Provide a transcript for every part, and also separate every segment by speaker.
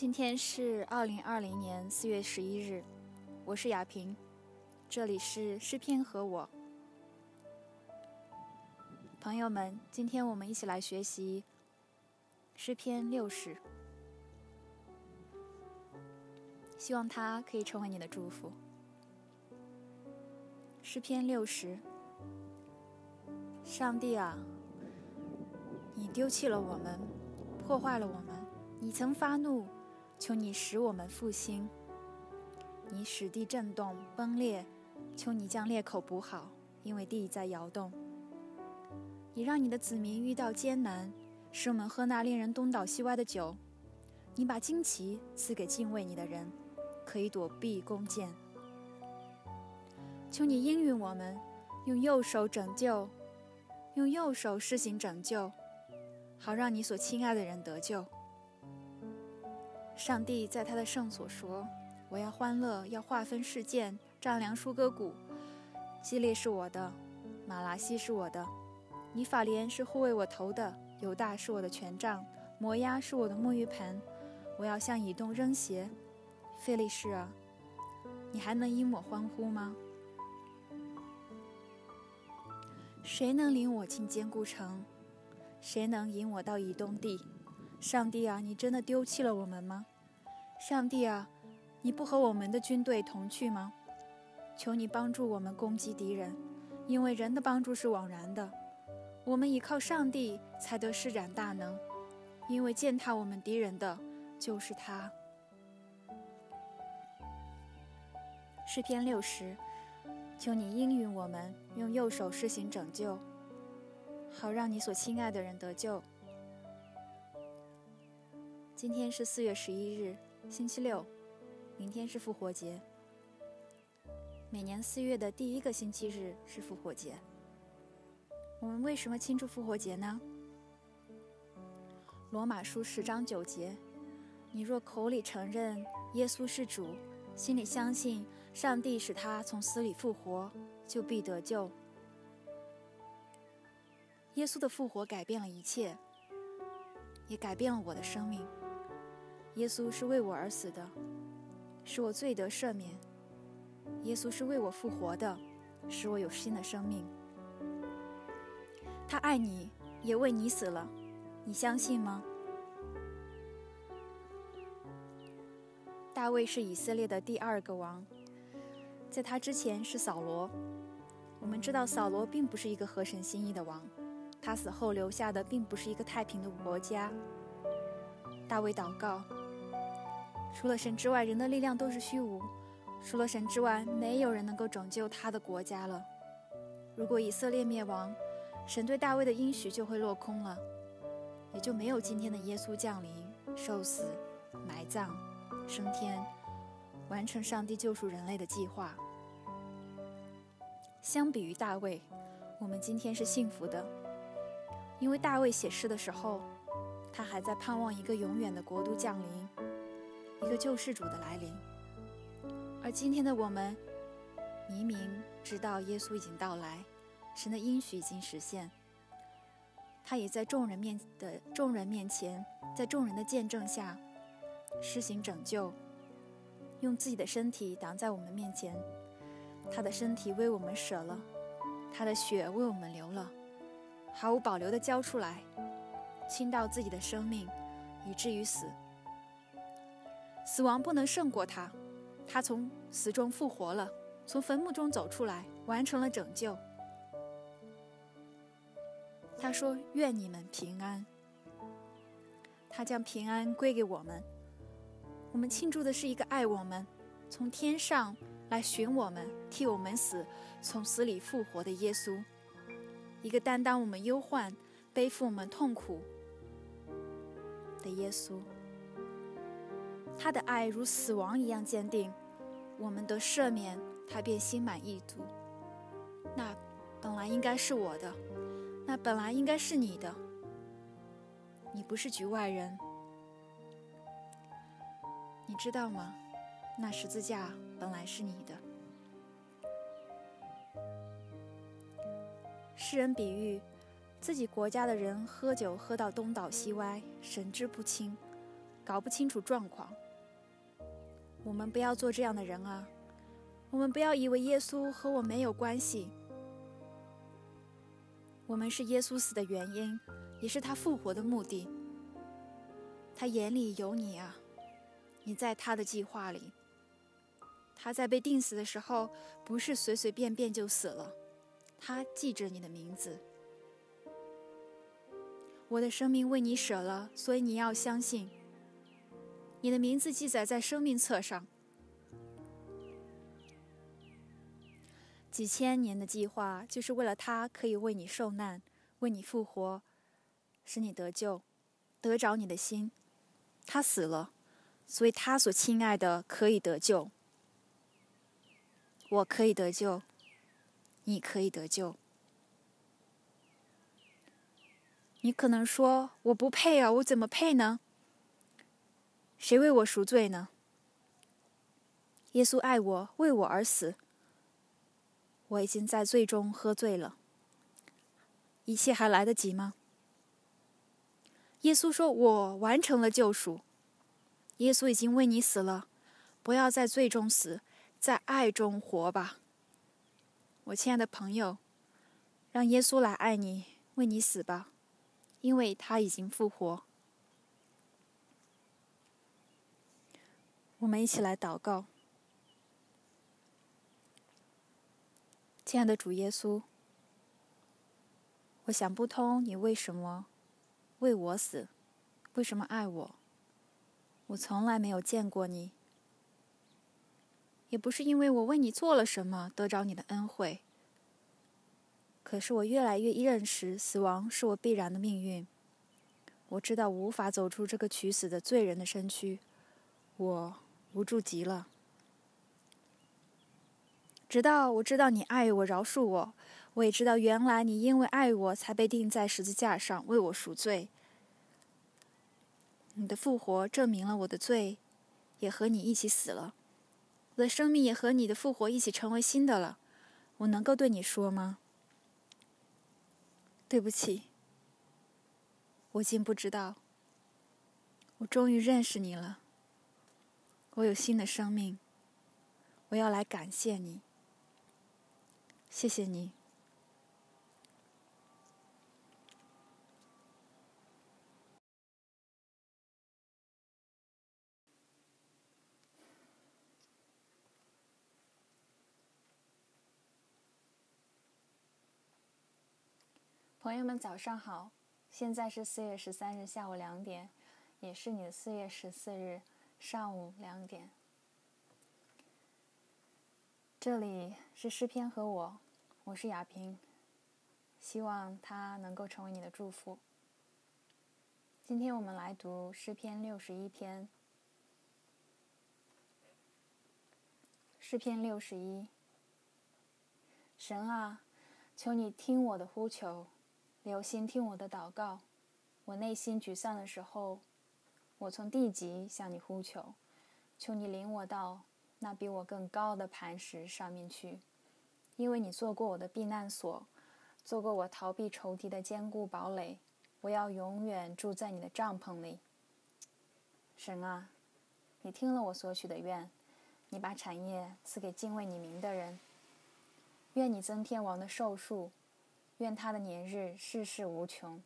Speaker 1: 今天是二零二零年四月十一日，我是雅萍，这里是诗篇和我。朋友们，今天我们一起来学习诗篇六十，希望它可以成为你的祝福。诗篇六十，上帝啊，你丢弃了我们，破坏了我们，你曾发怒。求你使我们复兴，你使地震动崩裂，求你将裂口补好，因为地在摇动。你让你的子民遇到艰难，使我们喝那令人东倒西歪的酒。你把旌旗赐给敬畏你的人，可以躲避弓箭。求你应允我们，用右手拯救，用右手施行拯救，好让你所亲爱的人得救。上帝在他的圣所说：“我要欢乐，要划分事件，丈量舒歌谷。基列是我的，马拉西是我的，尼法莲是护卫我头的，犹大是我的权杖，摩押是我的沐浴盆。我要向以东扔鞋。费利士啊，你还能因我欢呼吗？谁能领我进坚固城？谁能引我到以东地？上帝啊，你真的丢弃了我们吗？”上帝啊，你不和我们的军队同去吗？求你帮助我们攻击敌人，因为人的帮助是枉然的。我们倚靠上帝才得施展大能，因为践踏我们敌人的就是他。诗篇六十，求你应允我们，用右手施行拯救，好让你所亲爱的人得救。今天是四月十一日。星期六，明天是复活节。每年四月的第一个星期日是复活节。我们为什么庆祝复活节呢？罗马书十章九节：你若口里承认耶稣是主，心里相信上帝使他从死里复活，就必得救。耶稣的复活改变了一切，也改变了我的生命。耶稣是为我而死的，使我罪得赦免；耶稣是为我复活的，使我有新的生命。他爱你，也为你死了，你相信吗？大卫是以色列的第二个王，在他之前是扫罗。我们知道扫罗并不是一个合神心意的王，他死后留下的并不是一个太平的国家。大卫祷告。除了神之外，人的力量都是虚无；除了神之外，没有人能够拯救他的国家了。如果以色列灭亡，神对大卫的应许就会落空了，也就没有今天的耶稣降临、受死、埋葬、升天，完成上帝救赎人类的计划。相比于大卫，我们今天是幸福的，因为大卫写诗的时候，他还在盼望一个永远的国度降临。一个救世主的来临，而今天的我们，明明知道耶稣已经到来，神的应许已经实现，他也在众人面的众人面前，在众人的见证下施行拯救，用自己的身体挡在我们面前，他的身体为我们舍了，他的血为我们流了，毫无保留的交出来，倾倒自己的生命，以至于死。死亡不能胜过他，他从死中复活了，从坟墓中走出来，完成了拯救。他说：“愿你们平安。”他将平安归给我们。我们庆祝的是一个爱我们，从天上来寻我们，替我们死，从死里复活的耶稣，一个担当我们忧患、背负我们痛苦的耶稣。他的爱如死亡一样坚定，我们得赦免，他便心满意足。那本来应该是我的，那本来应该是你的。你不是局外人，你知道吗？那十字架本来是你的。诗人比喻自己国家的人喝酒喝到东倒西歪，神志不清。搞不清楚状况。我们不要做这样的人啊！我们不要以为耶稣和我没有关系。我们是耶稣死的原因，也是他复活的目的。他眼里有你啊，你在他的计划里。他在被钉死的时候，不是随随便便就死了，他记着你的名字。我的生命为你舍了，所以你要相信。你的名字记载在生命册上。几千年的计划，就是为了他可以为你受难，为你复活，使你得救，得着你的心。他死了，所以他所亲爱的可以得救。我可以得救，你可以得救。你可能说我不配啊，我怎么配呢？谁为我赎罪呢？耶稣爱我，为我而死。我已经在罪中喝醉了，一切还来得及吗？耶稣说：“我完成了救赎。”耶稣已经为你死了，不要在罪中死，在爱中活吧。我亲爱的朋友，让耶稣来爱你，为你死吧。因为他已经复活，我们一起来祷告。亲爱的主耶稣，我想不通你为什么为我死，为什么爱我？我从来没有见过你，也不是因为我为你做了什么得着你的恩惠。可是我越来越认识，死亡是我必然的命运。我知道无法走出这个取死的罪人的身躯，我无助极了。直到我知道你爱我，饶恕我，我也知道原来你因为爱我才被钉在十字架上为我赎罪。你的复活证明了我的罪也和你一起死了，我的生命也和你的复活一起成为新的了。我能够对你说吗？对不起，我竟不知道。我终于认识你了。我有新的生命。我要来感谢你。谢谢你。朋友们，早上好！现在是四月十三日下午两点，也是你的四月十四日上午两点。这里是诗篇和我，我是亚萍，希望它能够成为你的祝福。今天我们来读诗篇六十一篇。诗篇六十一，神啊，求你听我的呼求。留心听我的祷告，我内心沮丧的时候，我从地极向你呼求，求你领我到那比我更高的磐石上面去，因为你做过我的避难所，做过我逃避仇敌的坚固堡垒。我要永远住在你的帐篷里。神啊，你听了我所许的愿，你把产业赐给敬畏你名的人。愿你增添王的寿数。愿他的年日世世无穷，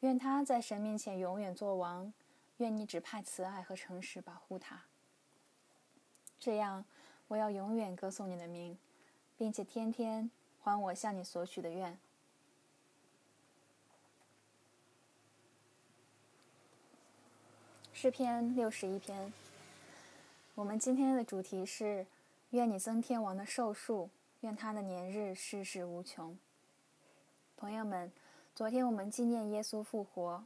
Speaker 1: 愿他在神面前永远做王，愿你只派慈爱和诚实保护他。这样，我要永远歌颂你的名，并且天天还我向你所许的愿。诗篇六十一篇，我们今天的主题是：愿你增添王的寿数，愿他的年日世世无穷。朋友们，昨天我们纪念耶稣复活，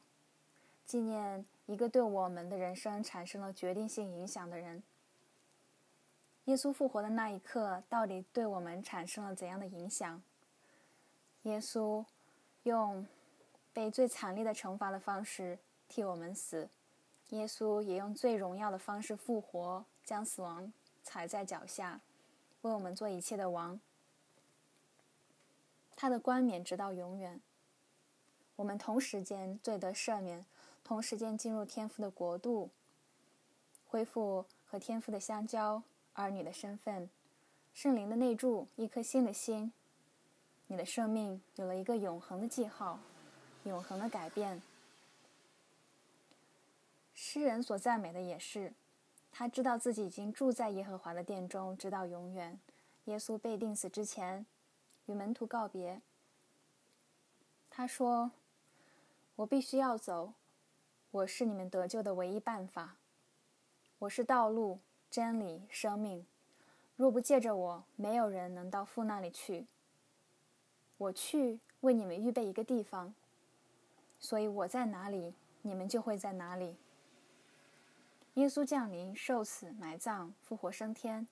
Speaker 1: 纪念一个对我们的人生产生了决定性影响的人。耶稣复活的那一刻，到底对我们产生了怎样的影响？耶稣用被最惨烈的惩罚的方式替我们死，耶稣也用最荣耀的方式复活，将死亡踩在脚下，为我们做一切的王。他的冠冕直到永远。我们同时间罪得赦免，同时间进入天父的国度，恢复和天父的相交，儿女的身份，圣灵的内住，一颗新的心。你的生命有了一个永恒的记号，永恒的改变。诗人所赞美的也是，他知道自己已经住在耶和华的殿中，直到永远。耶稣被钉死之前，与门徒告别。他说：“我必须要走，我是你们得救的唯一办法。我是道路、真理、生命。若不借着我，没有人能到父那里去。我去为你们预备一个地方，所以我在哪里，你们就会在哪里。”耶稣降临、受死、埋葬、复活升天。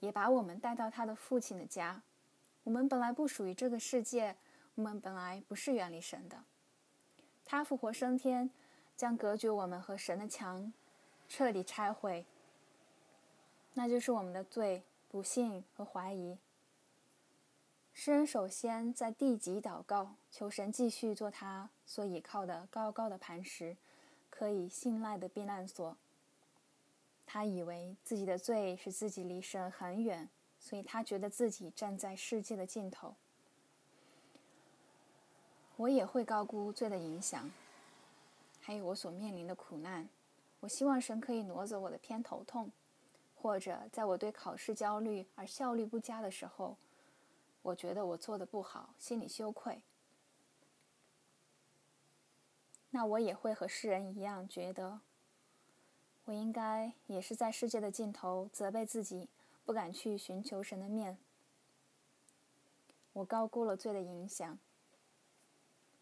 Speaker 1: 也把我们带到他的父亲的家。我们本来不属于这个世界，我们本来不是远离神的。他复活升天，将隔绝我们和神的墙彻底拆毁。那就是我们的罪、不幸和怀疑。诗人首先在地极祷告，求神继续做他所倚靠的高高的磐石，可以信赖的避难所。他以为自己的罪使自己离神很远，所以他觉得自己站在世界的尽头。我也会高估罪的影响，还有我所面临的苦难。我希望神可以挪走我的偏头痛，或者在我对考试焦虑而效率不佳的时候，我觉得我做的不好，心里羞愧。那我也会和世人一样觉得。我应该也是在世界的尽头责备自己，不敢去寻求神的面。我高估了罪的影响。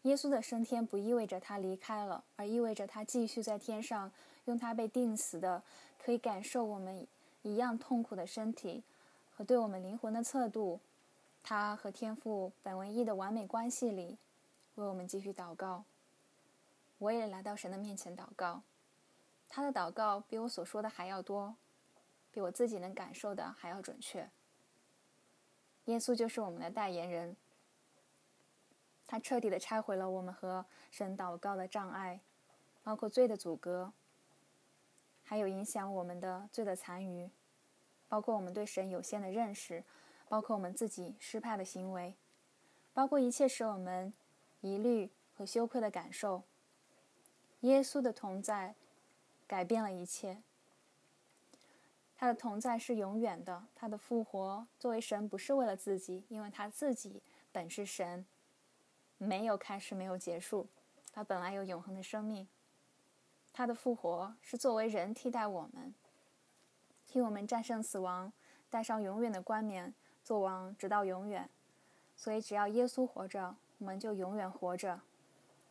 Speaker 1: 耶稣的升天不意味着他离开了，而意味着他继续在天上，用他被钉死的、可以感受我们一样痛苦的身体和对我们灵魂的测度，他和天父本唯一的完美关系里，为我们继续祷告。我也来到神的面前祷告。他的祷告比我所说的还要多，比我自己能感受的还要准确。耶稣就是我们的代言人，他彻底的拆毁了我们和神祷告的障碍，包括罪的阻隔，还有影响我们的罪的残余，包括我们对神有限的认识，包括我们自己失败的行为，包括一切使我们疑虑和羞愧的感受。耶稣的同在。改变了一切。他的同在是永远的。他的复活作为神不是为了自己，因为他自己本是神，没有开始，没有结束。他本来有永恒的生命。他的复活是作为人替代我们，替我们战胜死亡，戴上永远的冠冕，做王直到永远。所以只要耶稣活着，我们就永远活着。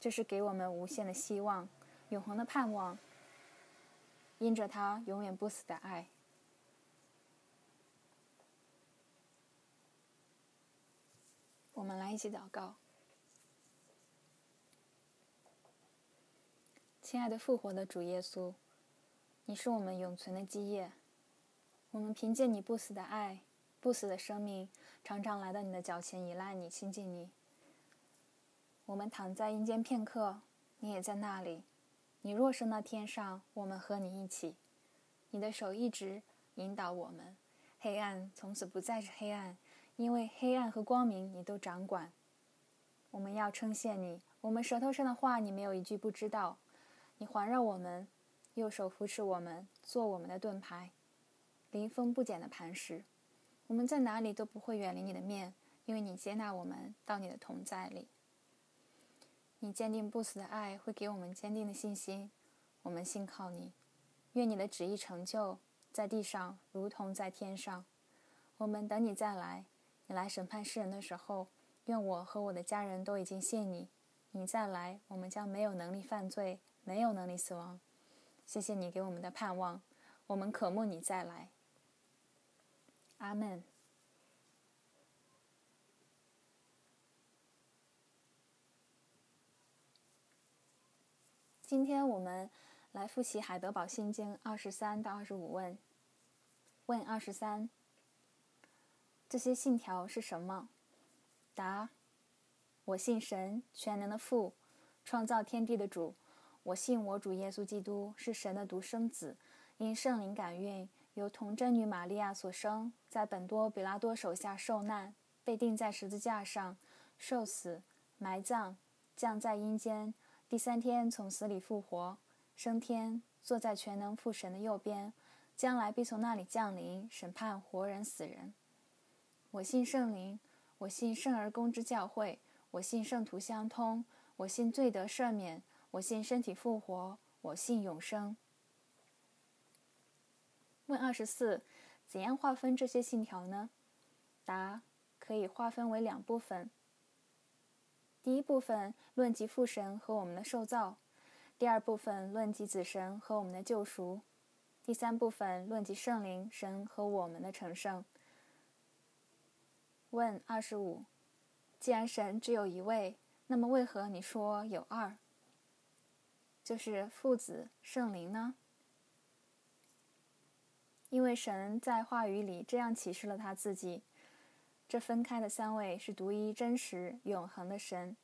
Speaker 1: 这是给我们无限的希望，永恒的盼望。因着他永远不死的爱，我们来一起祷告。亲爱的复活的主耶稣，你是我们永存的基业。我们凭借你不死的爱、不死的生命，常常来到你的脚前依赖你、亲近你。我们躺在阴间片刻，你也在那里。你若升到天上，我们和你一起。你的手一直引导我们，黑暗从此不再是黑暗，因为黑暗和光明你都掌管。我们要称谢你，我们舌头上的话你没有一句不知道。你环绕我们，右手扶持我们，做我们的盾牌，临风不减的磐石。我们在哪里都不会远离你的面，因为你接纳我们到你的同在里。你坚定不死的爱会给我们坚定的信心，我们信靠你。愿你的旨意成就在地上，如同在天上。我们等你再来，你来审判世人的时候，愿我和我的家人都已经信你。你再来，我们将没有能力犯罪，没有能力死亡。谢谢你给我们的盼望，我们渴慕你再来。阿门。今天我们来复习《海德堡心经》二十三到二十五问。问二十三：这些信条是什么？答：我信神，全能的父，创造天地的主。我信我主耶稣基督是神的独生子，因圣灵感孕，由童贞女玛利亚所生，在本多比拉多手下受难，被钉在十字架上，受死，埋葬，降在阴间，第三天从死里复活，升天，坐在全能父神的右边，将来必从那里降临，审判活人死人。我信圣灵，我信圣而公之教会，我信圣徒相通，我信罪得赦免，我信身体复活，我信永生。问二十四：怎样划分这些信条呢？答：可以划分为两部分。第一部分论及父神和我们的受造；第二部分论及子神和我们的救赎；第三部分论及圣灵神和我们的成圣。问二十五：既然神只有一位，那么为何你说有二？就是父子圣灵呢？因为神在话语里这样启示了他自己：这分开的三位是独一、真实、永恒的神，